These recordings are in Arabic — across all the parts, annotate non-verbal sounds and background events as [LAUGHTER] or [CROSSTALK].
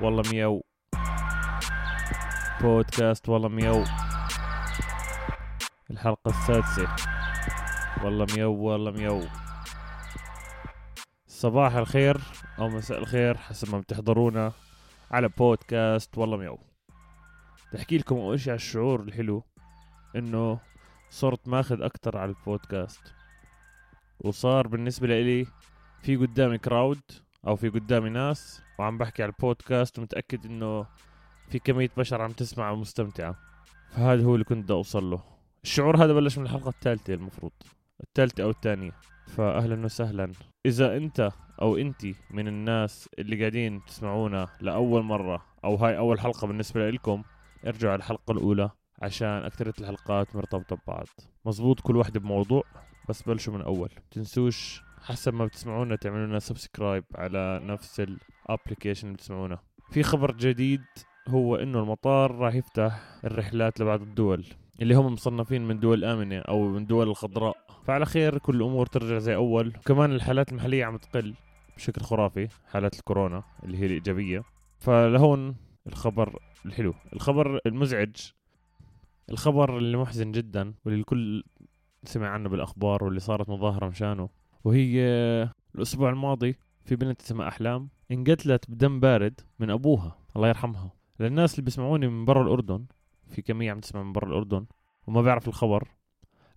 والله ميو بودكاست والله ميو الحلقة السادسة. والله ميو والله ميو صباح الخير أو مساء الخير حسب ما بتحضرونا على بودكاست والله ميو بحكي لكم أول شي على الشعور الحلو إنه صرت ماخذ أكتر على البودكاست. وصار بالنسبة لإلي في قدامي كراود أو في قدامي ناس وعم بحكي على البودكاست ومتأكد إنه في كمية بشر عم تسمع ومستمتعة. فهذا هو اللي كنت بدي أوصل له. الشعور هذا بلش من الحلقة الثالثة المفروض. الثالثة أو الثانية. فأهلا وسهلا. إذا أنت أو أنتي من الناس اللي قاعدين تسمعونا لأول مرة أو هاي أول حلقة بالنسبة لكم ارجعوا على الحلقة الأولى عشان أكثرية الحلقات مرتبطة ببعض. مزبوط كل واحدة بموضوع بس بلشوا من أول. تنسوش حسب ما بتسمعونا تعملوا لنا subscribe على نفس ال application اللي بتسمعونا في خبر جديد هو إنه المطار راح يفتح الرحلات لبعض الدول اللي هم مصنفين من دول آمنة أو من دول الخضراء. فعلى خير كل الأمور ترجع زي أول. كمان الحالات المحلية عم تقل بشكل خرافي حالات الكورونا اللي هي الإيجابية. فلهون الخبر الحلو. الخبر المزعج الخبر اللي محزن جدا واللي الكل سمع عنه بالأخبار واللي صارت مظاهرة مشانه. وهي الأسبوع الماضي في بنت اسمها أحلام انقتلت بدم بارد من أبوها الله يرحمها. للناس اللي بيسمعوني من برا الأردن في كمية عم تسمع من برا الأردن وما بيعرف الخبر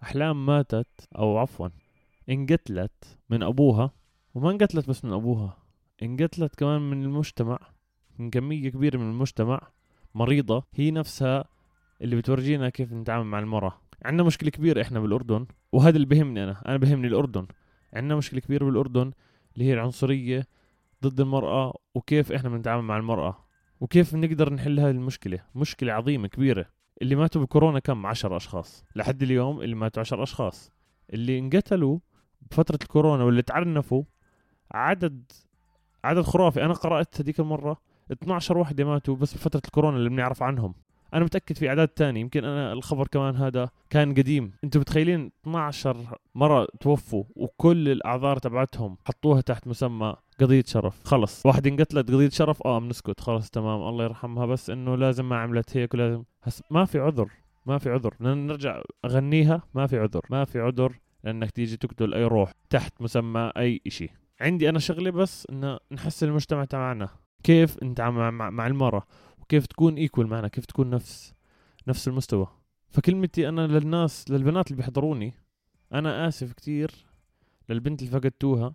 أحلام ماتت أو عفوا انقتلت من أبوها وما انقتلت بس من أبوها انقتلت كمان من المجتمع من كمية كبيرة من المجتمع مريضة هي نفسها اللي بتورجينا كيف نتعامل مع المرأة. عندنا مشكلة كبيرة إحنا بالأردن وهذا اللي بهمني أنا أنا بهمني الأردن. عندنا مشكلة كبيرة بالأردن اللي هي العنصرية ضد المرأة وكيف إحنا بنتعامل مع المرأة وكيف بنقدر نحل هذه المشكلة. مشكلة عظيمة كبيرة. اللي ماتوا بكورونا كم؟ عشر أشخاص. لحد اليوم اللي ماتوا عشر أشخاص. اللي انقتلوا بفترة الكورونا واللي تعنفوا عدد عدد خرافي. أنا قرأت هذيك المرة 12 وحدة ماتوا بس بفترة الكورونا اللي بنعرف عنهم. أنا متأكد في أعداد تاني. يمكن أنا الخبر كمان هذا كان قديم. أنتم متخيلين 12 مرة توفوا وكل الأعذار تبعتهم حطوها تحت مسمى قضية شرف. خلص. واحد انقتلت قضية شرف؟ آه بنسكت خلص تمام. الله يرحمها. بس إنه لازم ما عملت هيك ولازم. هس ما في عذر. ما في عذر. نرجع أغنيها. ما في عذر. ما في عذر لأنك تيجي تقتل أي روح تحت مسمى أي إشي. عندي أنا شغلة بس إنه نحسن المجتمع تبعنا كيف؟ نتعامل مع, مع المرأة كيف تكون ايكول معنا كيف تكون نفس نفس المستوى. فكلمتي أنا للناس للبنات اللي بيحضروني أنا آسف كتير للبنت اللي فقدتوها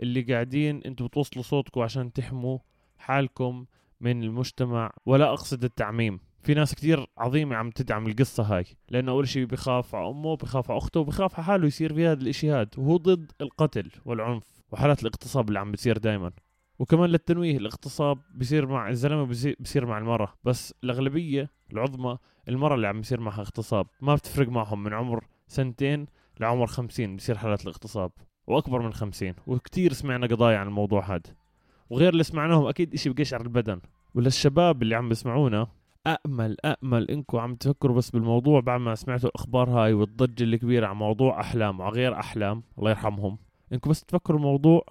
اللي قاعدين أنتوا بتوصلوا صوتكم عشان تحموا حالكم من المجتمع. ولا أقصد التعميم. في ناس كتير عظيمة عم تدعم القصة هاي لأنه أول شيء بخاف على أمه بخاف على أخته وبخاف على حاله يصير في هذا الإشي هاد. وهو ضد القتل والعنف وحالات الاغتصاب اللي عم بتصير دايما. وكمان للتنويه الاغتصاب بصير مع الزلمة بصير مع المرأة. بس الأغلبية العظمى المرأة اللي عم بصير معها اغتصاب. ما بتفرق معهم من عمر سنتين لعمر خمسين بصير حالات الاغتصاب وأكبر من خمسين. وكتير سمعنا قضايا عن الموضوع هذا. وغير اللي سمعناهم أكيد إشي بقشعر البدن. وللشباب اللي عم بسمعونا امل امل إنكم عم تفكروا بس بالموضوع بعد ما سمعتوا الأخبار هاي والضجة الكبيرة عن موضوع أحلام وغير أحلام الله يرحمهم. إنكم بس تفكروا الموضوع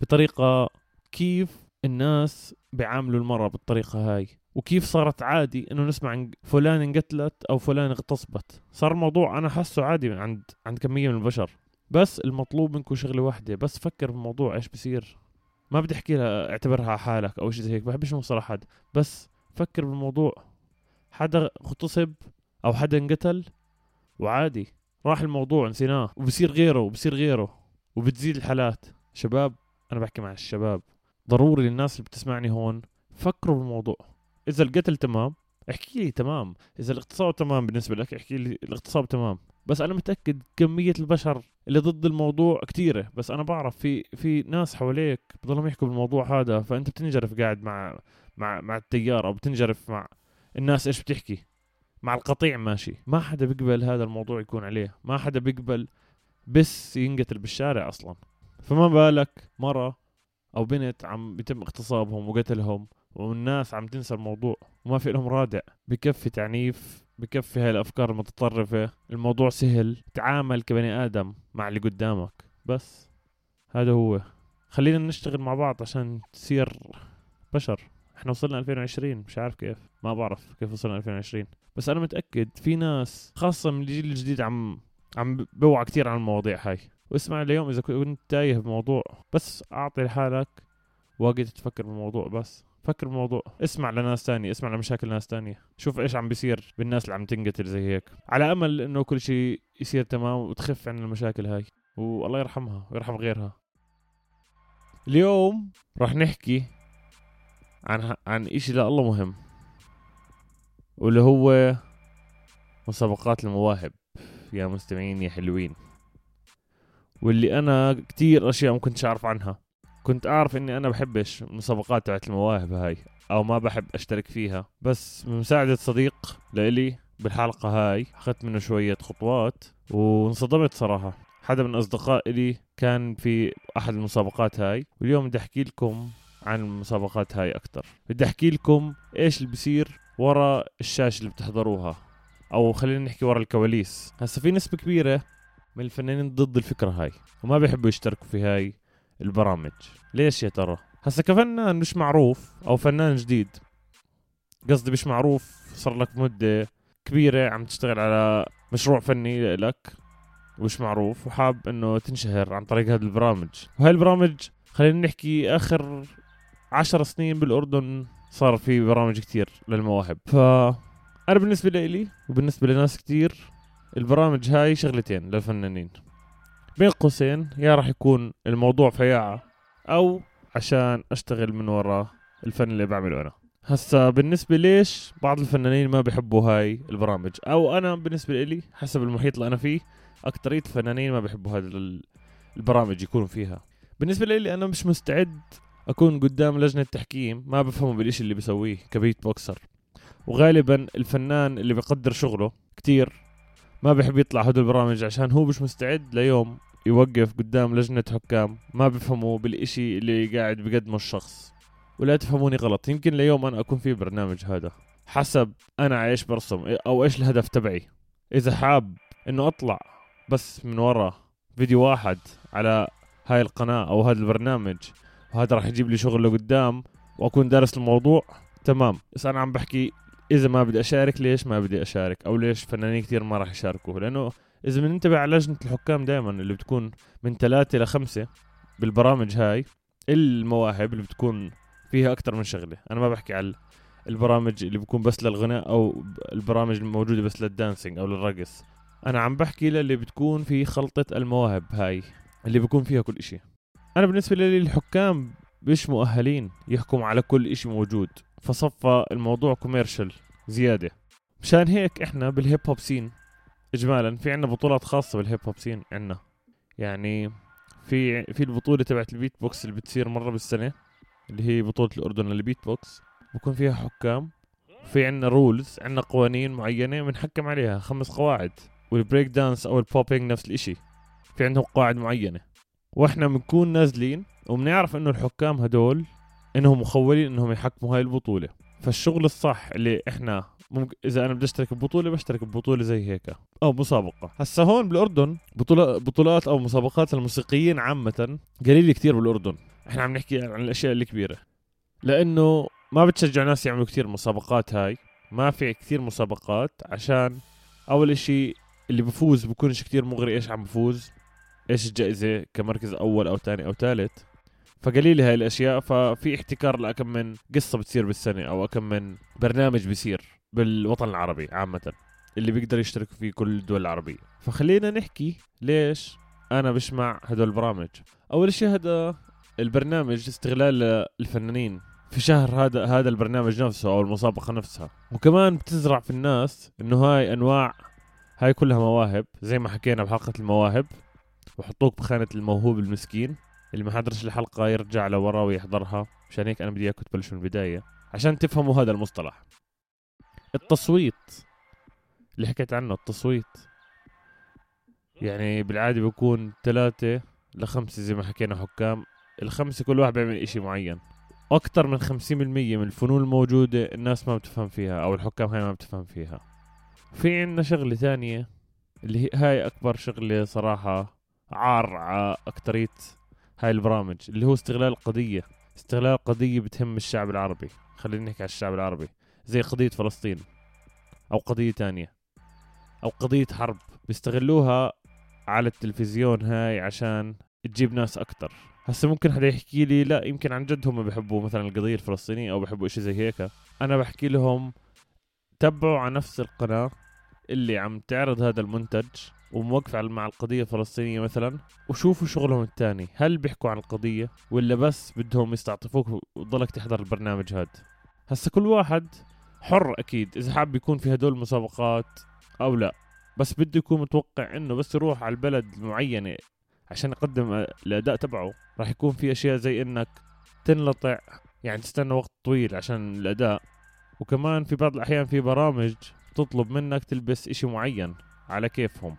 بطريقة كيف الناس بيعاملوا المرأة بالطريقة هاي؟ وكيف صارت عادي إنه نسمع عن فلان انقتلت أو فلان اغتصبت؟ صار الموضوع أنا حاسه عادي عند عند كمية من البشر. بس المطلوب منكم شغلة واحدة بس فكر بالموضوع إيش بصير ما بدي أحكي لها اعتبرها حالك أو شيء زي هيك بحبش المصطلح هذا بس فكر بالموضوع. حدا اغتصب أو حدا انقتل وعادي. راح الموضوع نسيناه. وبصير غيره وبصير غيره. وبتزيد الحالات. شباب أنا بحكي مع الشباب. ضروري للناس اللي بتسمعني هون فكروا بالموضوع. إذا القتل تمام احكي لي تمام. إذا الاغتصاب تمام بالنسبة لك احكي لي الاغتصاب تمام. بس أنا متأكد كمية البشر اللي ضد الموضوع كثيره بس أنا بعرف في في ناس حواليك بضلهم يحكوا بالموضوع هذا فأنت بتنجرف قاعد مع مع مع التيار أو بتنجرف مع الناس إيش بتحكي. مع القطيع ماشي. ما حدا بيقبل هذا الموضوع يكون عليه. ما حدا بيقبل بس ينقتل بالشارع أصلا. فما بالك مرة أو بنت عم بيتم اغتصابهم وقتلهم والناس عم تنسى الموضوع وما في لهم رادع. بكفي تعنيف بكفي هاي الأفكار المتطرفة. الموضوع سهل. تعامل كبني آدم مع اللي قدامك. بس هذا هو. خلينا نشتغل مع بعض عشان تصير بشر. إحنا وصلنا 2020 مش عارف كيف. ما بعرف كيف وصلنا 2020 بس أنا متأكد في ناس خاصة من الجيل الجديد عم عم بوعى كتير عن المواضيع هاي. واسمع اليوم إذا كنت تايه بموضوع بس أعطي لحالك وقت تفكر بالموضوع بس. فكر بالموضوع. اسمع لناس تانية اسمع لمشاكل ناس تانية. شوف إيش عم بيصير بالناس اللي عم تنقتل زي هيك. على أمل إنه كل شيء يصير تمام وتخف عن المشاكل هاي. والله يرحمها ويرحم غيرها. اليوم راح نحكي عن عن إشي لله مهم. واللي هو مسابقات المواهب. يا مستمعين يا حلوين. واللي أنا كتير أشياء ما كنتش أعرف عنها. كنت أعرف إني أنا بحبش المسابقات تبعت المواهب هاي أو ما بحب أشترك فيها. بس بمساعدة صديق لإلي بالحلقة هاي أخذت منه شوية خطوات وانصدمت صراحة. حدا من اصدقائي لي كان في أحد المسابقات هاي واليوم بدي أحكي لكم عن المسابقات هاي أكتر. بدي أحكي لكم إيش اللي بصير ورا الشاشة اللي بتحضروها أو خلينا نحكي ورا الكواليس. هسا في نسبة كبيرة من الفنانين ضد الفكرة هاي وما بيحبوا يشتركوا في هاي البرامج. ليش يا ترى؟ هسا كفنان مش معروف أو فنان جديد. قصدي مش معروف صار لك مدة كبيرة عم تشتغل على مشروع فني لك ومش معروف وحاب إنه تنشهر عن طريق هذه البرامج. وهاي البرامج خلينا نحكي آخر عشر سنين بالأردن صار في برامج كتير للمواهب. ف أنا بالنسبة لي وبالنسبة لناس كتير البرامج هاي شغلتين للفنانين. بين قوسين يا راح يكون الموضوع فياعة أو عشان أشتغل من ورا الفن اللي بعمله أنا. هسا بالنسبة ليش بعض الفنانين ما بيحبوا هاي البرامج؟ أو أنا بالنسبة لي حسب المحيط اللي أنا فيه أكترية الفنانين ما بيحبوا هذه البرامج يكونوا فيها. بالنسبة لي أنا مش مستعد أكون قدام لجنة تحكيم ما بفهموا بالإشي اللي بسويه كبيت بوكسر. وغالبا الفنان اللي بقدر شغله كتير ما بحب يطلع هدول البرامج عشان هو مش مستعد ليوم يوقف قدام لجنة حكام. ما بفهموا بالإشي اللي قاعد بقدمه الشخص. ولا تفهموني غلط. يمكن ليوم أنا أكون في برنامج هذا. حسب أنا إيش برسم أو إيش الهدف تبعي. إذا حاب إنه أطلع بس من ورا فيديو واحد على هاي القناة أو هذا البرنامج وهذا راح يجيب لي شغل لقدام وأكون دارس الموضوع تمام. بس أنا عم بحكي إذا ما بدي أشارك ليش ما بدي أشارك؟ أو ليش فنانين كثير ما راح يشاركوا لأنه إذا بننتبه على لجنة الحكام دائما اللي بتكون من ثلاثة لخمسة بالبرامج هاي المواهب اللي بتكون فيها أكثر من شغلة. أنا ما بحكي على البرامج اللي بكون بس للغناء أو البرامج الموجودة بس للدانسينج أو للرقص. أنا عم بحكي للي بتكون في خلطة المواهب هاي اللي بيكون فيها كل إشي. أنا بالنسبة لي الحكام مش مؤهلين يحكموا على كل إشي موجود. فصفى الموضوع commercial زيادة. مشان هيك إحنا بال hip hop scene اجمالا في عنا بطولات خاصة بال hip hop scene عنا. يعني في في البطولة تبعت البيت بوكس اللي بتصير مرة بالسنة اللي هي بطولة الأردن للبيت بوكس بكون فيها حكام. في عنا rules عنا قوانين معينة بنحكم عليها خمس قواعد. وال break dance أو ال popping نفس الإشي. في عندهم قواعد معينة. وإحنا بنكون نازلين وبنعرف إنه الحكام هدول إنهم مخولين إنهم يحكموا هاي البطولة. فالشغل الصح اللي إحنا ممكن إذا أنا بدي أشترك ببطولة بشترك ببطولة زي هيك أو مسابقة. هسا هون بالأردن بطولات بطولات أو مسابقات الموسيقيين عامة قليل كتير بالأردن. إحنا عم نحكي عن الأشياء الكبيرة. لأنه ما بتشجع ناس يعملوا كتير مسابقات هاي. ما في كتير مسابقات عشان أول إشي اللي بفوز بكونش كتير مغري إيش عم بفوز إيش الجائزة كمركز أول أو ثاني أو ثالث فقليلة هاي الأشياء ففي احتكار لاكم من قصة بتصير بالسنة أو اكم من برنامج بيصير بالوطن العربي عامة اللي بيقدر يشترك فيه كل الدول العربية. فخلينا نحكي ليش أنا بسمع هدول البرامج. أول شيء هذا البرنامج استغلال الفنانين في شهر هذا هذا البرنامج نفسه أو المسابقة نفسها. وكمان بتزرع في الناس إنه هاي أنواع هاي كلها مواهب زي ما حكينا بحلقة المواهب وحطوك بخانة الموهوب المسكين. اللي ما حضرش الحلقة يرجع لورا ويحضرها. مشان هيك أنا بدي إياكم تبلشوا من البداية. عشان تفهموا هذا المصطلح. التصويت. اللي حكيت عنه التصويت. يعني بالعادة بيكون ثلاثة لخمسة زي ما حكينا حكام. الخمسة كل واحد بيعمل إشي معين. أكثر من خمسين بالمية من الفنون الموجودة الناس ما بتفهم فيها أو الحكام هاي ما بتفهم فيها. في عنا شغلة ثانية اللي هاي أكبر شغلة صراحة عار على أكترية هاي البرامج اللي هو استغلال القضية استغلال قضية بتهم الشعب العربي. خلينا نحكي على الشعب العربي. زي قضية فلسطين. أو قضية تانية. أو قضية حرب. بيستغلوها على التلفزيون هاي عشان تجيب ناس أكتر. هسه ممكن حدا يحكي لي لا يمكن عن جد هم بيحبوا مثلا القضية الفلسطينية أو بيحبوا إشي زي هيك. أنا بحكي لهم تبعوا على نفس القناة. اللي عم تعرض هذا المنتج وموقفة مع القضية الفلسطينية مثلا وشوفوا شغلهم الثاني هل بيحكوا عن القضية ولا بس بدهم يستعطفوك وتضلك تحضر البرنامج هذا هسا كل واحد حر أكيد إذا حاب يكون في هدول المسابقات أو لا. بس بده يكون متوقع إنه بس يروح على البلد المعينة عشان يقدم الأداء تبعه. راح يكون في أشياء زي إنك تنلطع يعني تستنى وقت طويل عشان الأداء. وكمان في بعض الأحيان في برامج تطلب منك تلبس إشي معين على كيفهم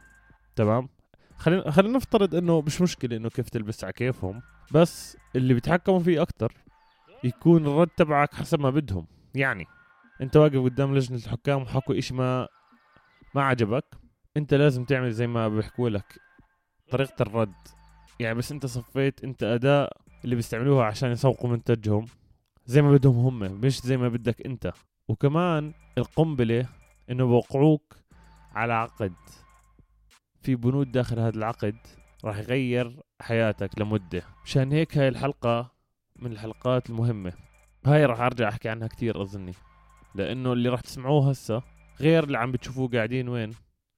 تمام؟ خلينا خلينا نفترض إنه مش مشكلة إنه كيف تلبس على كيفهم بس اللي بيتحكموا فيه أكتر يكون الرد تبعك حسب ما بدهم. يعني أنت واقف قدام لجنة الحكام وحكوا إشي ما ما عجبك أنت لازم تعمل زي ما بيحكوا لك طريقة الرد. يعني بس أنت صفيت أنت اداء اللي بيستعملوها عشان يسوقوا منتجهم زي ما بدهم هم مش زي ما بدك أنت. وكمان القنبلة انه بوقعوك على عقد. في بنود داخل هذا العقد راح يغير حياتك لمدة. مشان هيك هاي الحلقة من الحلقات المهمة. هاي راح أرجع أحكي عنها كثير أظني. لأنه اللي راح تسمعوه هسه غير اللي عم بتشوفوه قاعدين وين؟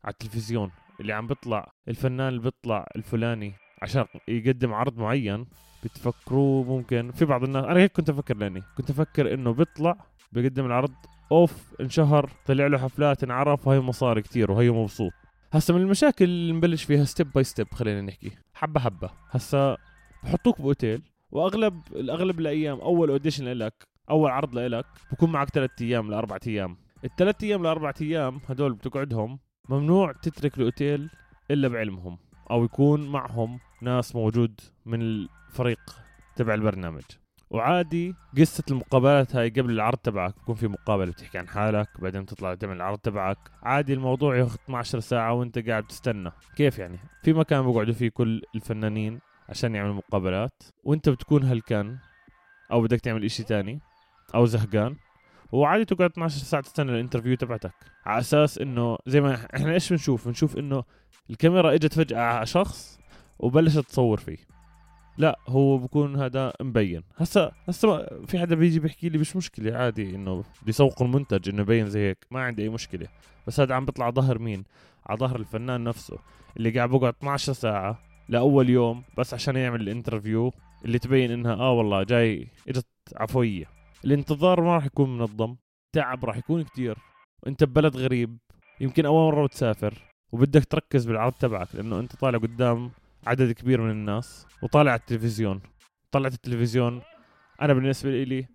على التلفزيون. اللي عم بيطلع الفنان اللي بيطلع الفلاني عشان يقدم عرض معين بتفكروه ممكن. في بعض الناس أنا هيك كنت أفكر لأني كنت أفكر إنه بيطلع بيقدم العرض أوف انشهر طلع له حفلات انعرف وهي مصاري كتير وهي مبسوط. هسا من المشاكل اللي نبلش فيها step by step خلينا نحكي. حبة حبة. هسا بحطوك بأوتيل وأغلب الأغلب الأيام أول audition لك أول عرض لك بكون معك ثلاث أيام لاربع أيام. الثلاث أيام لاربع أيام هدول بتقعدهم ممنوع تترك الأوتيل إلا بعلمهم أو يكون معهم ناس موجود من الفريق تبع البرنامج. وعادي قصة المقابلات هاي قبل العرض تبعك بكون في مقابلة بتحكي عن حالك بعدين تطلع تعمل العرض تبعك. عادي الموضوع ياخذ 12 ساعة وانت قاعد تستنى. كيف يعني؟ في مكان بقعدوا فيه كل الفنانين عشان يعملوا مقابلات وانت بتكون هلكان أو بدك تعمل إشي تاني أو زهقان. وعادي تقعد 12 ساعة تستنى الانترفيو تبعتك. على أساس إنه زي ما إحنا إيش بنشوف؟ بنشوف إنه الكاميرا إجت فجأة على شخص وبلشت تصور فيه. لا هو بكون هذا مبين. هسا هسا في حدا بيجي بيحكي لي مش مشكلة عادي إنه بيسوقوا المنتج إنه يبين زي هيك ما عندي أي مشكلة. بس هذا عم بيطلع ظهر مين؟ على ظهر الفنان نفسه اللي قاعد بقعد 12 ساعة لأول يوم بس عشان يعمل الانترفيو اللي تبين إنها آه والله جاي إجت عفوية. الانتظار ما راح يكون منظم تعب راح يكون كتير. وانت ببلد غريب يمكن أول مرة بتسافر وبدك تركز بالعرض تبعك لأنه أنت طالع قدام عدد كبير من الناس وطالع على التلفزيون. طلعت التلفزيون أنا بالنسبة لي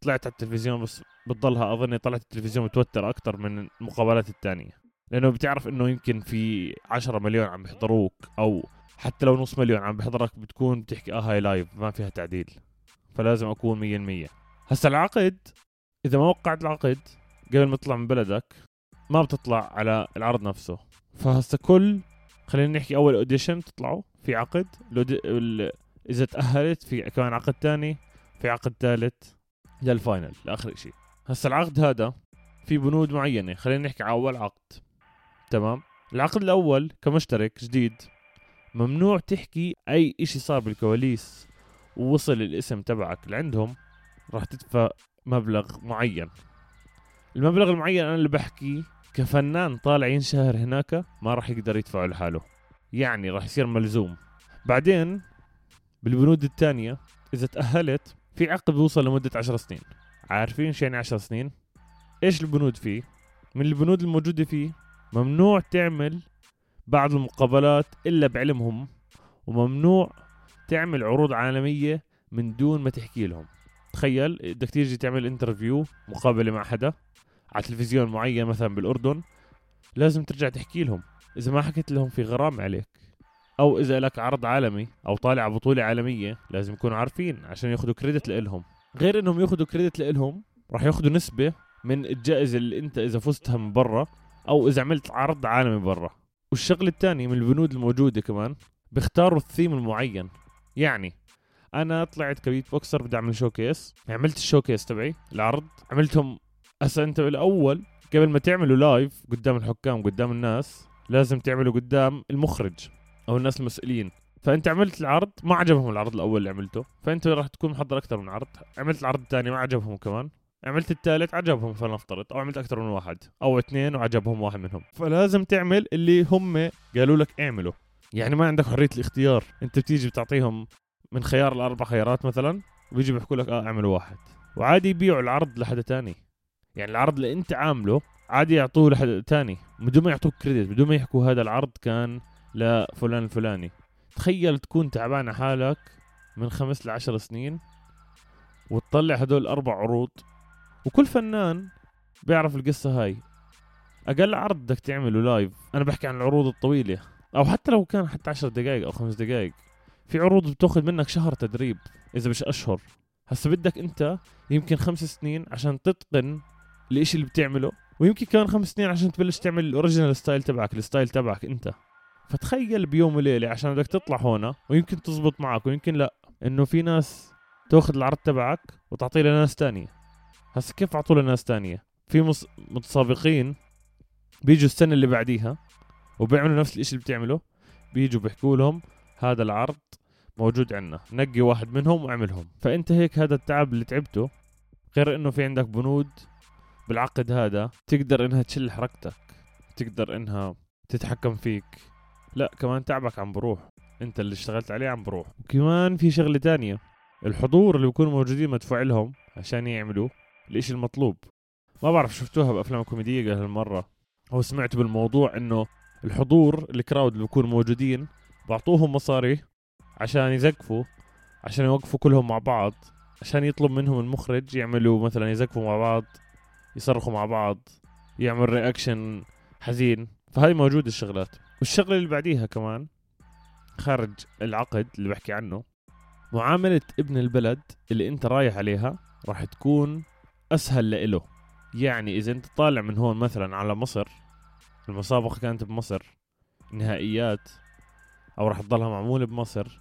طلعت على التلفزيون بس بتضلها أظني طلعت التلفزيون متوتر أكثر من المقابلات الثانية لأنه بتعرف إنه يمكن في 10 مليون عم بيحضروك أو حتى لو نص مليون عم بيحضرك بتكون بتحكي آه هاي لايف ما فيها تعديل. فلازم أكون 100% هسا العقد إذا ما وقعت العقد قبل ما تطلع من بلدك ما بتطلع على العرض نفسه. فهسا كل خلينا نحكي أول audition تطلعوا في عقد إذا تأهلت في كمان عقد ثاني في عقد ثالث للفاينل. لآخر شيء. هسا العقد هذا في بنود معينة خلينا نحكي على أول عقد. تمام؟ العقد الأول كمشترك جديد ممنوع تحكي أي إشي صار بالكواليس ووصل الاسم تبعك لعندهم راح تدفع مبلغ معين. المبلغ المعين أنا اللي بحكي كفنان طالع ينشهر هناك ما راح يقدر يدفعه لحاله يعني راح يصير ملزوم بعدين بالبنود الثانية إذا تأهلت في عقد بيوصل لمدة عشر سنين عارفين شو يعني عشر سنين؟ إيش البنود فيه؟ من البنود الموجودة فيه ممنوع تعمل بعض المقابلات إلا بعلمهم وممنوع تعمل عروض عالمية من دون ما تحكي لهم تخيل بدك تيجي تعمل انترفيو مقابلة مع حدا على تلفزيون معين مثلا بالأردن لازم ترجع تحكي لهم. إذا ما حكيت لهم في غرام عليك أو إذا لك عرض عالمي أو طالع بطولة عالمية لازم يكونوا عارفين عشان ياخذوا credit لإلهم. غير إنهم ياخذوا credit لإلهم راح ياخذوا نسبة من الجائزة اللي أنت إذا فزتها من برا أو إذا عملت عرض عالمي برا. والشغله الثانية من البنود الموجودة كمان بيختاروا الثيم المعين. يعني أنا طلعت ك beatboxer بدي أعمل showcase عملت ال showcase تبعي العرض. عملتهم هسا انت بالاول قبل ما تعملوا لايف قدام الحكام قدام الناس لازم تعملوا قدام المخرج أو الناس المسؤولين. فأنت عملت العرض ما عجبهم العرض الأول اللي عملته. فأنت راح تكون محضر أكثر من عرض. عملت العرض الثاني ما عجبهم كمان. عملت الثالث عجبهم فلنفترض أو عملت أكثر من واحد. أو اثنين وعجبهم واحد منهم. فلازم تعمل اللي هم قالوا لك اعمله. يعني ما عندك حرية الاختيار. أنت بتيجي بتعطيهم من خيار الأربع خيارات مثلا وبيجي بيحكوا لك آه اعمل واحد. وعادي يبيعوا العرض لحدا تاني. يعني العرض اللي انت عامله عادي يعطوه لحد تاني. بدون ما يعطوك كريدت بدون ما يحكوا هذا العرض كان لفلان الفلاني. تخيل تكون تعبان حالك من خمس لعشر سنين وتطلع هدول الأربع عروض وكل فنان بيعرف القصة هاي. أقل عرض بدك تعمله لايف أنا بحكي عن العروض الطويلة. أو حتى لو كان حتى عشر دقايق أو خمس دقايق. في عروض بتاخذ منك شهر تدريب إذا مش أشهر. هسا بدك أنت يمكن خمس سنين عشان تتقن الإشي اللي بتعمله؟ ويمكن كمان خمس سنين عشان تبلش تعمل ال original style تبعك ال style تبعك أنت. فتخيل بيوم وليلة عشان بدك تطلع هنا ويمكن تزبط معك ويمكن لأ. إنه في ناس تأخذ العرض تبعك وتعطيه لناس تانية. هسا كيف أعطوه لناس تانية؟ في مص... متسابقين بيجوا السنة اللي بعديها وبيعملوا نفس الإشي اللي بتعمله بيجوا بيحكوا لهم هذا العرض موجود عندنا نقي واحد منهم وأعملهم. فأنت هيك هذا التعب اللي تعبته غير إنه في عندك بنود بالعقد هذا تقدر إنها تشل حركتك تقدر إنها تتحكم فيك. لا كمان تعبك عم بروح. أنت اللي اشتغلت عليه عم بروح. وكمان في شغلة تانية. الحضور اللي بيكونوا موجودين مدفوع لهم عشان يعملوا الإشي المطلوب. ما بعرف شفتوها بأفلام كوميدية قبل هالمرة أو سمعت بالموضوع إنه الحضور الكراود اللي بيكونوا موجودين بعطوهم مصاري عشان يزقفوا عشان يوقفوا كلهم مع بعض عشان يطلب منهم المخرج يعملوا مثلا يزقفوا مع بعض. يصرخوا مع بعض يعمل رياكشن حزين. فهاي موجودة الشغلات. والشغلة اللي بعديها كمان خارج العقد اللي بحكي عنه معاملة ابن البلد اللي انت رايح عليها راح تكون أسهل لإله. يعني إذا انت طالع من هون مثلا على مصر المسابقة كانت بمصر نهائيات أو راح تضلها معمولة بمصر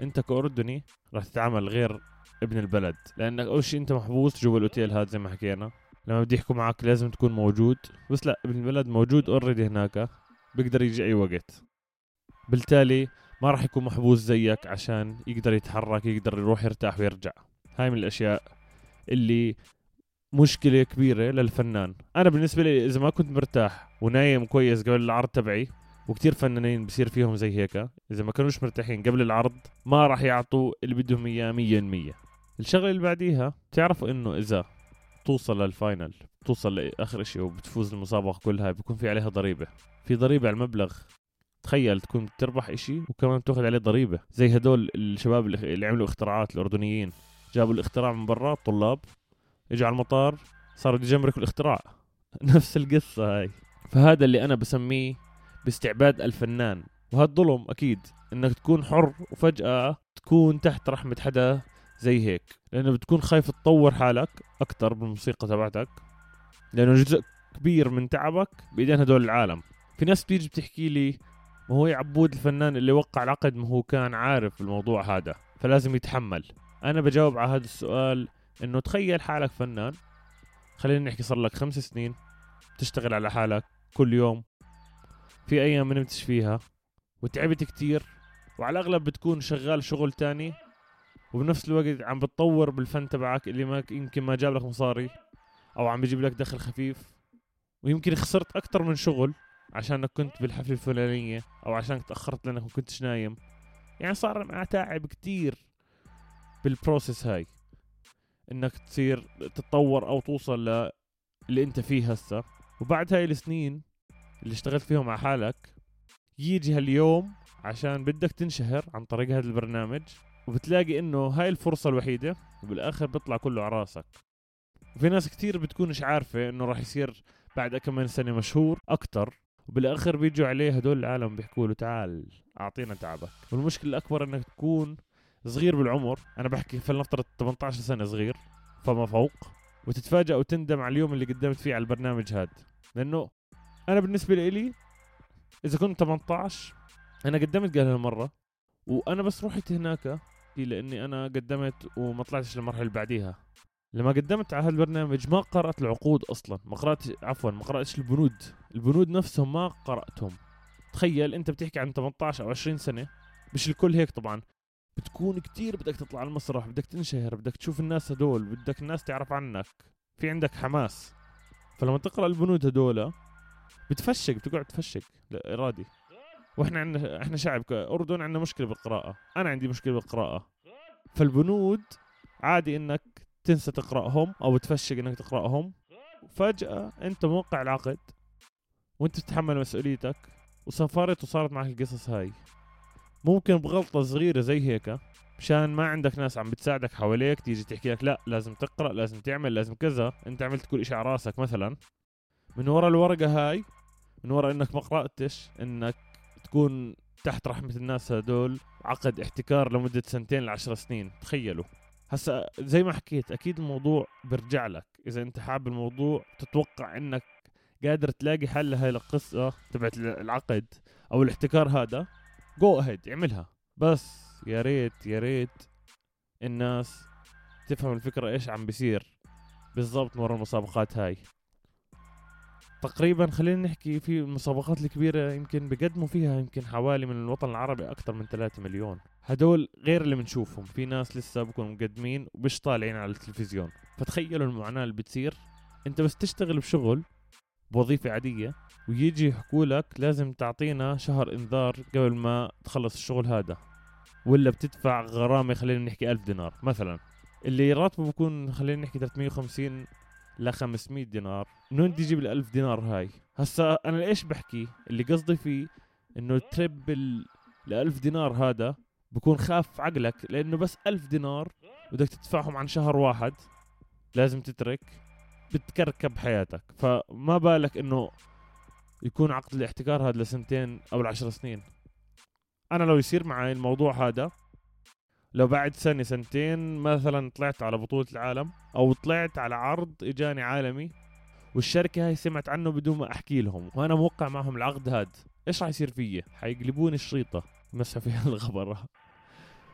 انت كأردني راح تتعامل غير ابن البلد. لأنك أول شيء انت محبوس جوا الأوتيل هذا زي ما حكينا. لما بدي يحكوا معك لازم تكون موجود. بس لا ابن البلد موجود اوريدي هناك. بيقدر يجي أي وقت. بالتالي ما راح يكون محبوس زيك عشان يقدر يتحرك يقدر يروح يرتاح ويرجع. هاي من الأشياء اللي مشكلة كبيرة للفنان. أنا بالنسبة لي إذا ما كنت مرتاح ونايم كويس قبل العرض تبعي وكتير فنانين بصير فيهم زي هيك إذا ما كانوش مرتاحين قبل العرض ما راح يعطوا اللي بدهم إياه 100% الشغلة اللي بعديها تعرفوا إنه إذا توصل للفاينل توصل لآخر شيء وبتفوز المسابقة كلها بيكون في عليها ضريبة. في ضريبة على المبلغ. تخيل تكون بتربح إشي وكمان بتاخذ عليه ضريبة. زي هدول الشباب اللي عملوا اختراعات الأردنيين. جابوا الاختراع من برا طلاب إجوا على المطار صاروا يجمركوا الاختراع. [LAUGHS] نفس القصة هاي. فهذا اللي أنا بسميه باستعباد الفنان. وهذا ظلم أكيد إنك تكون حر وفجأة تكون تحت رحمة حدا زي هيك. لأنه بتكون خايف تطور حالك أكثر بالموسيقى تبعتك. لأنه جزء كبير من تعبك بايدين هدول العالم. في ناس بتيجي بتحكي لي ما هو عبود الفنان اللي وقع العقد ما هو كان عارف الموضوع هذا فلازم يتحمل. أنا بجاوب على هذا السؤال إنه تخيل حالك فنان خلينا نحكي صار لك خمس سنين تشتغل على حالك كل يوم في أيام ما نمتش فيها وتعبت كتير وعلى الأغلب بتكون شغال شغل تاني وبنفس الوقت عم بتطور بالفن تبعك اللي ما يمكن ما جاب لك مصاري أو عم بيجيب لك دخل خفيف. ويمكن خسرت أكثر من شغل عشانك كنت بالحفلة الفلانية أو عشانك تأخرت لأنك ما كنتش نايم. يعني صار معاه تعب كتير بالبروسيس هاي. إنك تصير تتطور أو توصل ل اللي أنت فيه هسه. وبعد هاي السنين اللي اشتغلت فيهم على حالك يجي هاليوم عشان بدك تنشهر عن طريق هذا البرنامج. وبتلاقي إنه هاي الفرصة الوحيدة وبالآخر بيطلع كله على راسك. وفي ناس كتير بتكونش عارفة إنه راح يصير بعد كم من سنة مشهور أكتر وبالآخر بيجوا عليه هدول العالم بيحكوا له تعال أعطينا تعبك. والمشكلة الأكبر إنك تكون صغير بالعمر أنا بحكي فلنفترض 18 سنة صغير فما فوق وتتفاجأ وتندم على اليوم اللي قدمت فيه على البرنامج هذا لأنه أنا بالنسبة لي إذا كنت 18 أنا قدمت قال هالمرة وأنا بس رحت هناك بحكي لأني أنا قدمت وما طلعتش للمرحلة اللي بعديها. لما قدمت على هالبرنامج ما قرأت العقود أصلا ما قرأت عفوا ما قرأتش البنود. البنود نفسهم ما قرأتهم. تخيل أنت بتحكي عن 18 أو 20 سنة مش الكل هيك طبعا. بتكون كتير بدك تطلع على المسرح بدك تنشهر بدك تشوف الناس هدول بدك الناس تعرف عنك. في عندك حماس. فلما تقرأ البنود هدول بتفشق بتقعد تفشق لا إرادي. وإحنا عندنا إحنا شعب أردن عندنا مشكلة بالقراءة. أنا عندي مشكلة بالقراءة. فالبنود عادي إنك تنسى تقرأهم أو تفشق إنك تقرأهم. فجأة أنت موقع العقد وأنت تتحمل مسؤوليتك وسافرت وصارت معك القصص هاي. ممكن بغلطة صغيرة زي هيك مشان ما عندك ناس عم بتساعدك حواليك تيجي تحكي لك لا لازم تقرأ لازم تعمل لازم كذا. أنت عملت كل شيء على راسك مثلا. من ورا الورقة هاي من ورا إنك ما قرأتش إنك تكون تحت رحمة الناس هدول عقد احتكار لمدة سنتين لعشر سنين. تخيلوا. هسا زي ما حكيت أكيد الموضوع برجع لك. إذا أنت حابب الموضوع تتوقع إنك قادر تلاقي حل لهي القصة تبعت العقد أو الاحتكار هذا جو اهيد اعملها. بس يا ريت يا ريت الناس تفهم الفكرة إيش عم بيصير بالضبط ورا المسابقات هاي. تقريبا خلينا نحكي في المسابقات الكبيرة يمكن بقدموا فيها يمكن حوالي من الوطن العربي أكثر من 3 مليون. هدول غير اللي بنشوفهم. في ناس لسه بكونوا مقدمين ومش طالعين على التلفزيون. فتخيلوا المعاناة اللي بتصير. أنت بس تشتغل بشغل بوظيفة عادية ويجي يحكوا لك لازم تعطينا شهر إنذار قبل ما تخلص الشغل هذا. ولا بتدفع غرامة خلينا نحكي ألف دينار مثلا. اللي راتبه بكون خلينا نحكي 350 ل 500 دينار. من وين بدي أجيب ال 1000 دينار هاي؟ هسا أنا ليش بحكي؟ اللي قصدي فيه إنه ترب ال 1000 دينار هذا بكون خاف عقلك لإنه بس 1000 دينار بدك تدفعهم عن شهر واحد لازم تترك بتكركب حياتك. فما بالك إنه يكون عقد الاحتكار هذا لسنتين أو لعشر سنين. أنا لو يصير معي الموضوع هذا لو بعد سنة سنتين مثلا طلعت على بطولة العالم أو طلعت على عرض إجاني عالمي والشركة هاي سمعت عنه بدون ما أحكي لهم وأنا موقع معهم العقد هاد إيش راح يصير فيي؟ حيقلبوني الشريطة. مسحوا فيها [LAUGHS] الغبرة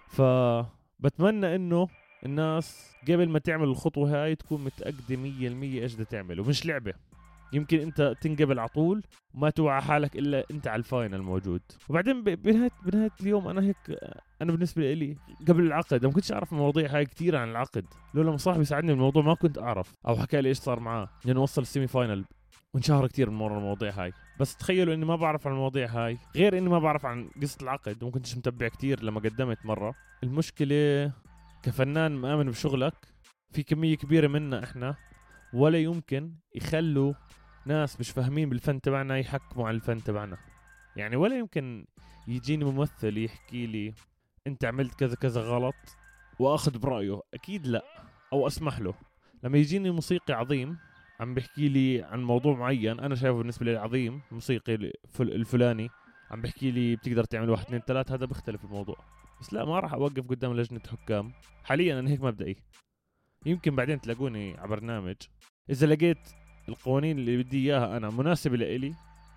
فبتمنى إنه الناس قبل ما تعمل الخطوة هاي تكون مية المية إيش بدها تعمل ومش لعبة. يمكن انت تنقبل على طول وما توعى حالك إلا انت على ال final موجود. وبعدين بنهايه بنهاية اليوم أنا هيك أنا بالنسبة لي قبل العقد ما كنتش أعرف المواضيع هاي كثير عن العقد. لولا ما صاحبي ساعدني بالموضوع ما كنت أعرف. أو حكى لي إيش صار معاه. لأنه وصل ال semi-final وانشهر كثير من ورا المواضيع هاي. بس تخيلوا إني ما بعرف عن المواضيع هاي. غير إني ما بعرف عن قصة العقد وما كنتش متبع كثير لما قدمت مرة. المشكلة كفنان مآمن بشغلك في كمية كبيرة منا إحنا ولا يمكن يخلوا ناس مش فاهمين بالفن تبعنا يحكموا على الفن تبعنا. يعني ولا يمكن يجيني ممثل يحكي لي انت عملت كذا كذا غلط واخذ برأيه. أكيد لا أو أسمح له. لما يجيني موسيقي عظيم عم بيحكي لي عن موضوع معين أنا شايفه بالنسبة لي عظيم موسيقي الفلاني عم بيحكي لي بتقدر تعمل واحد اثنين ثلاث هذا بيختلف الموضوع. بس لا ما راح أوقف قدام لجنة حكام. حاليا أنا هيك مبدئي. يمكن بعدين تلاقوني على برنامج. إذا لقيت القوانين اللي بدي إياها أنا مناسبة لإلي؟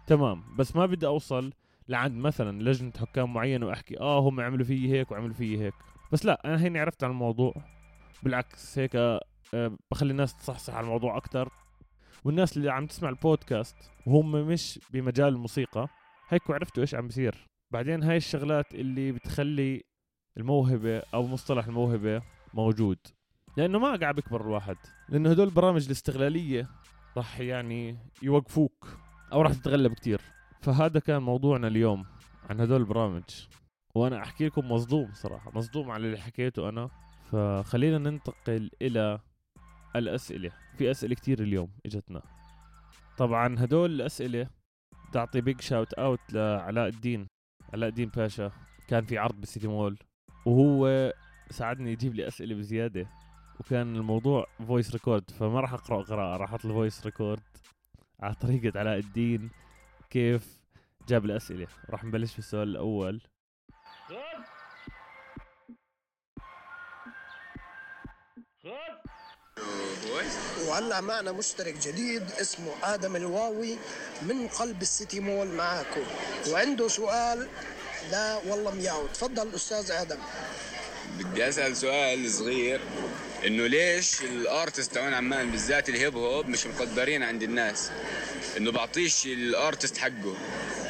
تمام بس ما بدي أوصل لعند مثلا لجنة حكام معينه وأحكي آه هم عملوا فيي هيك وعملوا فيي هيك. بس لا أنا هيني عرفت عن الموضوع. بالعكس هيك آه بخلي الناس تصحصح على الموضوع أكثر والناس اللي عم تسمع البودكاست وهم مش بمجال الموسيقى هيك عرفتوا إيش عم بيصير. بعدين هاي الشغلات اللي بتخلي الموهبة أو مصطلح الموهبة موجود. لأنه ما قاعد بكبر الواحد. لأنه هدول البرامج الاستغلالية راح يعني يوقفوك. أو راح تتغلب كتير. فهذا كان موضوعنا اليوم عن هدول البرامج. وأنا أحكي لكم مصدوم صراحة مصدوم على اللي حكيته أنا. فخلينا ننتقل إلى الأسئلة. في أسئلة كتير اليوم إجتنا. طبعا هدول الأسئلة تعطي big shout out لعلاء الدين. علاء الدين باشا كان في عرض بالسيتي مول. وهو ساعدني يجيب لي أسئلة بزيادة. وكان الموضوع voice record فما راح أقرأ قراءة راح أحط ال voice record على طريقة علاء الدين كيف جاب الأسئلة. راح نبلش بالسؤال الأول. وهلأ معنا مشترك جديد اسمه آدم الواوي من قلب السيتي مول معاكم. وعنده سؤال لا والله مياو تفضل أستاذ آدم. بدي أسأل سؤال صغير إنه ليش ال artist تبعون عمان بالذات ال hip hop مش مقدرين عند الناس؟ إنه بعطيش ال artist حقه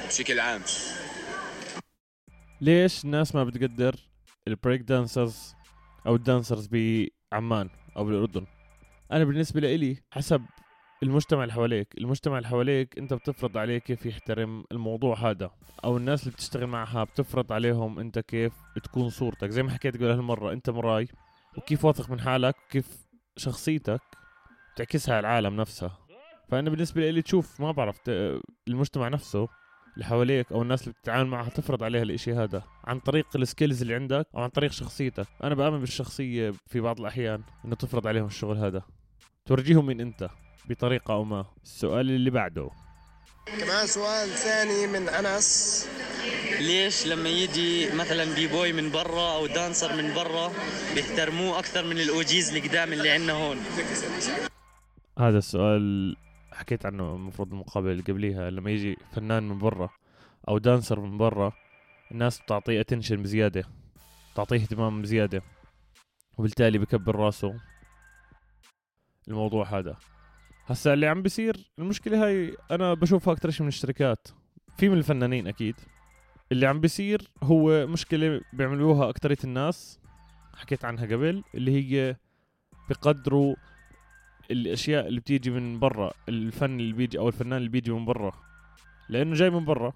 بشكل عام. ليش الناس ما بتقدر ال break dancers أو ال dancers بعمان أو بالأردن؟ أنا بالنسبة لي حسب المجتمع اللي حواليك المجتمع اللي حواليك انت بتفرض عليه كيف يحترم الموضوع هذا أو الناس اللي بتشتغل معها بتفرض عليهم انت كيف تكون صورتك. زي ما حكيت قبل هالمرة انت مراي وكيف واثق من حالك وكيف شخصيتك تعكسها على العالم نفسها. فأنا بالنسبة لي تشوف ما بعرف المجتمع نفسه اللي حواليك أو الناس اللي بتتعامل معها تفرض عليها الإشي هذا عن طريق السكيلز اللي عندك أو عن طريق شخصيتك. أنا بآمن بالشخصية في بعض الأحيان إنه تفرض عليهم الشغل هذا. تورجيهم مين أنت. بطريقة أو ما. السؤال اللي بعده. كمان سؤال ثاني من أنس. ليش لما يجي مثلا b-boy من برا أو dancer من برا بيحترموه أكثر من ال OGs اللي قدام اللي عندنا هون؟ هذا السؤال حكيت عنه المفروض المقابله اللي قبليها. لما يجي فنان من برا أو dancer من برا الناس بتعطيه attention بزيادة تعطيه اهتمام بزيادة وبالتالي بكبر راسه. الموضوع هذا. هسا اللي عم بيصير المشكلة هاي أنا بشوفها أكثر شيء من الشركات. في من الفنانين أكيد. اللي عم بيصير هو مشكلة بيعملوها اكثريه الناس حكيت عنها قبل اللي هي بقدروا الأشياء اللي بتيجي من برا الفن اللي بيجي أو الفنان اللي بيجي من برا. لأنه جاي من برا.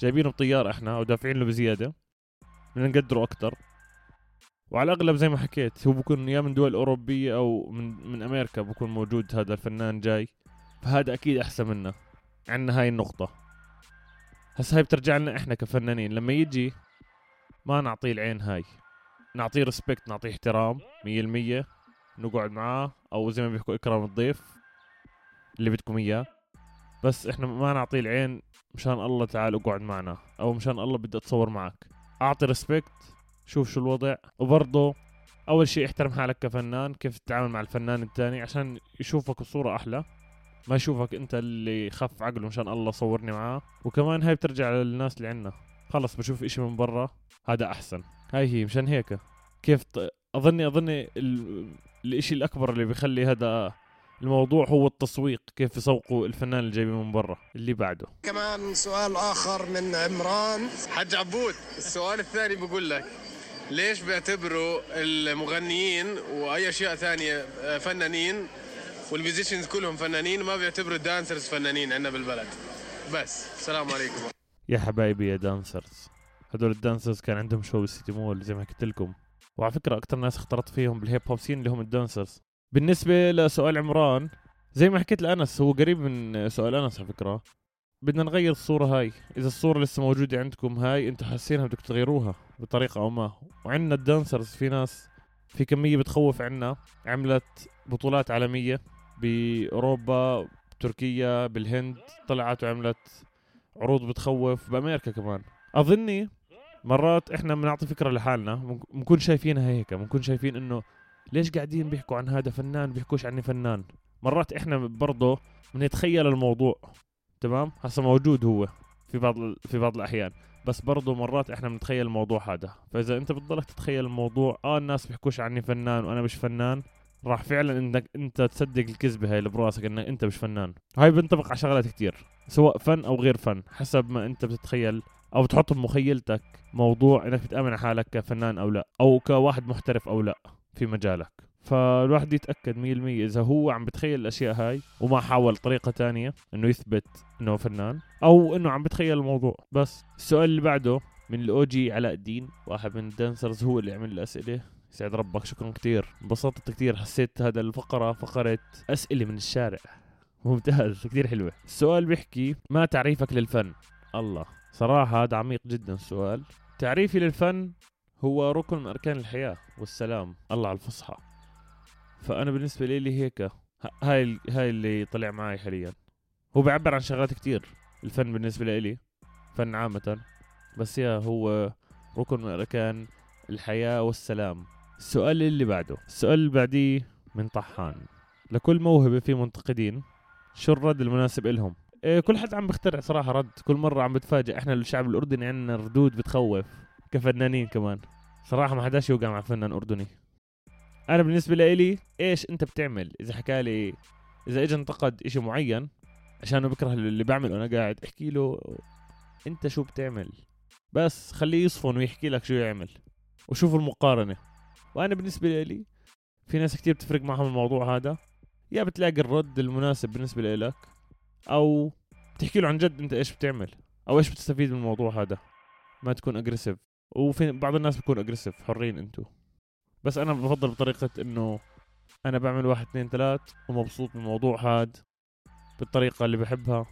جايبينه بطيارة إحنا أو دافعين له بزيادة. بدنا نقدره أكثر وعلى الأغلب زي ما حكيت هو بكون يا من دول أوروبية أو من من أمريكا بكون موجود هذا الفنان جاي. فهذا أكيد أحسن منا عندنا هاي النقطة. هسه هاي بترجع لنا إحنا كفنانين. لما يجي ما نعطيه العين هاي. نعطيه ريسبكت نعطيه احترام مية المية نقعد معاه أو زي ما بيحكوا إكرام الضيف اللي بدكم إياه. بس إحنا ما نعطيه العين مشان الله تعال اقعد معنا أو مشان الله بدي أتصور معك. أعطي ريسبكت شوف شو الوضع. وبرضه أول شيء احترم حالك كفنان كيف تتعامل مع الفنان الثاني عشان يشوفك بصورة أحلى. ما يشوفك أنت اللي خف عقله مشان الله صورني معاه. وكمان هاي بترجع للناس اللي عنا. خلص بشوف إشي من برا هذا أحسن. هاي هي مشان هيك. كيف ط... أظني أظني ال... الإشي الأكبر اللي بيخلي هذا الموضوع هو التسويق. كيف يسوقوا الفنان اللي جايبين من برا اللي بعده. كمان سؤال آخر من عمران. حج عبود السؤال الثاني بقول لك. ليش بيعتبروا المغنيين وأي أشياء ثانية فنانين وال musicians كلهم فنانين ما بيعتبروا ال dancers فنانين عندنا بالبلد. بس السلام عليكم. يا حبايبي يا dancers هدول ال dancers كان عندهم show بالسيتي مول زي ما حكيت لكم. وعلى فكرة أكثر ناس اختلطت فيهم بال hip hop scene اللي هم ال dancers بالنسبة لسؤال عمران زي ما حكيت لأنس هو قريب من سؤال أنس على فكرة. بدنا نغير الصورة هاي. إذا الصورة لسه موجودة عندكم هاي أنتم حاسينها بدك تغيروها بطريقة أو ما. وعندنا ال dancers في ناس في كمية بتخوف عنا. عملت بطولات عالمية بأوروبا بتركيا بالهند. طلعت وعملت عروض بتخوف بأمريكا كمان. أظني مرات إحنا بنعطي فكرة لحالنا بنكون شايفينها هيك بنكون شايفين إنه ليش قاعدين بيحكوا عن هذا فنان بيحكوش عني فنان. مرات إحنا برضه بنتخيل الموضوع. تمام؟ هسه موجود هو في بعض في بعض الأحيان. بس برضه مرات إحنا بنتخيل الموضوع هذا. فإذا أنت بتضلك تتخيل الموضوع آه الناس بيحكوش عني فنان وأنا مش فنان. راح فعلا إنك أنت تصدق الكذبة هاي اللي براسك إنك أنت مش فنان. هاي بينطبق على شغلات كتير سواء فن أو غير فن حسب ما أنت بتتخيل أو بتحط بمخيلتك موضوع إنك بتأمن على حالك كفنان أو لا أو كواحد محترف أو لا في مجالك. فالواحد يتأكد 100% إذا هو عم بتخيل الأشياء هاي وما حاول طريقة تانية إنه يثبت إنه فنان أو إنه عم بتخيل الموضوع. بس السؤال اللي بعده من ال OG علاء الدين واحد من ال dancers هو اللي عمل الأسئلة. يسعد ربك شكرا كتير. انبسطت كتير حسيت هذا الفقرة فقرة أسئلة من الشارع. ممتاز كتير حلوة. السؤال بيحكي ما تعريفك للفن؟ الله. صراحة هذا عميق جدا السؤال. تعريفي للفن هو ركن من أركان الحياة والسلام. الله على الفصحى. فأنا بالنسبة لي هيك هاي هاي اللي طلع معي حاليا. هو بيعبر عن شغلات كتير الفن بالنسبة لي فن عامة. بس يا هو ركن من أركان الحياة والسلام. السؤال اللي بعده السؤال اللي بعديه من طحان. لكل موهبة في منتقدين شو الرد المناسب إلهم إيه كل حد عم بيخترع صراحة رد. كل مرة عم بتفاجئ. إحنا الشعب الأردني عندنا ردود بتخوف كفنانين كمان. صراحة ما حداش يوقع مع فنان أردني. أنا بالنسبة لي إيش أنت بتعمل إذا حكى لي إذا إجا انتقد إشي معين عشانه بكره اللي بعمله أنا قاعد أحكي له أنت شو بتعمل؟ بس خليه يصفن ويحكي لك شو يعمل وشوفوا المقارنة. وأنا بالنسبة لي في ناس كتير بتفرق معهم الموضوع هذا. يا بتلاقي الرد المناسب بالنسبة لك أو بتحكي له عن جد أنت إيش بتعمل أو إيش بتستفيد من الموضوع هذا. ما تكون أجريسيف وفي بعض الناس بيكون أجريسيف حرين أنتو. بس أنا بفضل بطريقة إنه أنا بعمل واحد اثنين ثلاث ومبسوط من الموضوع هاد بالطريقة اللي بحبها.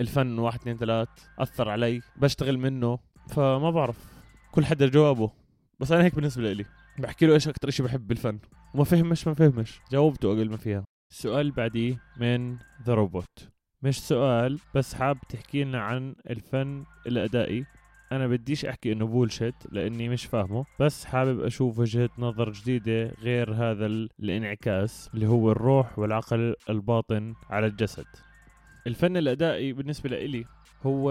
الفن واحد اثنين ثلاث أثر علي بشتغل منه فما بعرف كل حدا جوابه. بس أنا هيك بالنسبة لي بحكي له إيش أكتر إشي بحب بالفن. وما فهمش ما فهمش. جاوبته قبل ما فيها. السؤال بعديه من The Robot مش سؤال بس حاب تحكي لنا عن الفن الأدائي أنا بديش أحكي إنه bullshit لأني مش فاهمه. بس حابب أشوف وجهة نظر جديدة غير هذا ال- الانعكاس اللي هو الروح والعقل الباطن على الجسد. الفن الأدائي بالنسبة لإلي هو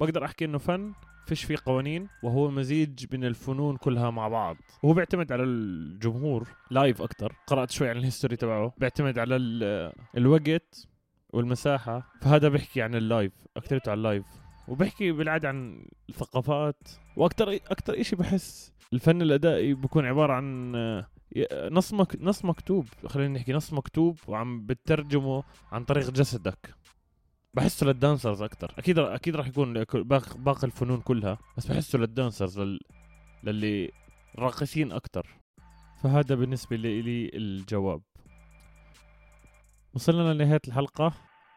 بقدر أحكي إنه فن فيش فيه قوانين وهو مزيج من الفنون كلها مع بعض. وهو بيعتمد على الجمهور live أكتر. قرأت شوي عن ال history تبعه. بيعتمد على ال- الوقت والمساحة. فهذا بيحكي عن ال live أكترته على ال live وبحكي بالعادة عن الثقافات. وأكثر أكثر شيء بحس الفن الأدائي بكون عبارة عن آه، نص مك... نص مكتوب. خلينا نحكي نص مكتوب وعم بترجمه عن طريق جسدك. بحسه لل dancers أكثر أكيد أكيد راح يكون باقي الفنون كلها بس بحسه لل dancers لل... للي راقصين أكثر فهذا بالنسبة لي الجواب. وصلنا لنهاية الحلقة.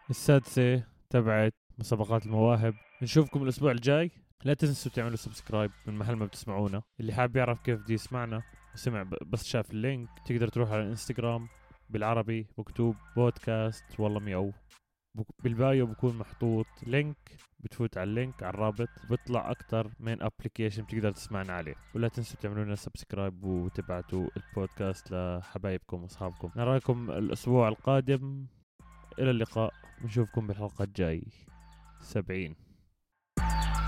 السادسة تبعت مسابقات المواهب. نشوفكم الأسبوع الجاي. لا تنسوا تعملوا subscribe من محل ما بتسمعونا. اللي حاب يعرف كيف بده يسمعنا وسمع بس شاف ال link. تقدر تروح على الانستغرام بالعربي مكتوب بودكاست والله ميو بال bio بكون محطوط link بتفوت على ال link على الرابط. بيطلع أكتر من application بتقدر تسمعنا عليه. ولا تنسوا تعملوا لنا subscribe وتبعتوا البودكاست لحبايبكم وأصحابكم. نراكم الأسبوع القادم. إلى اللقاء. بنشوفكم بالحلقة الجاي. سبعين. you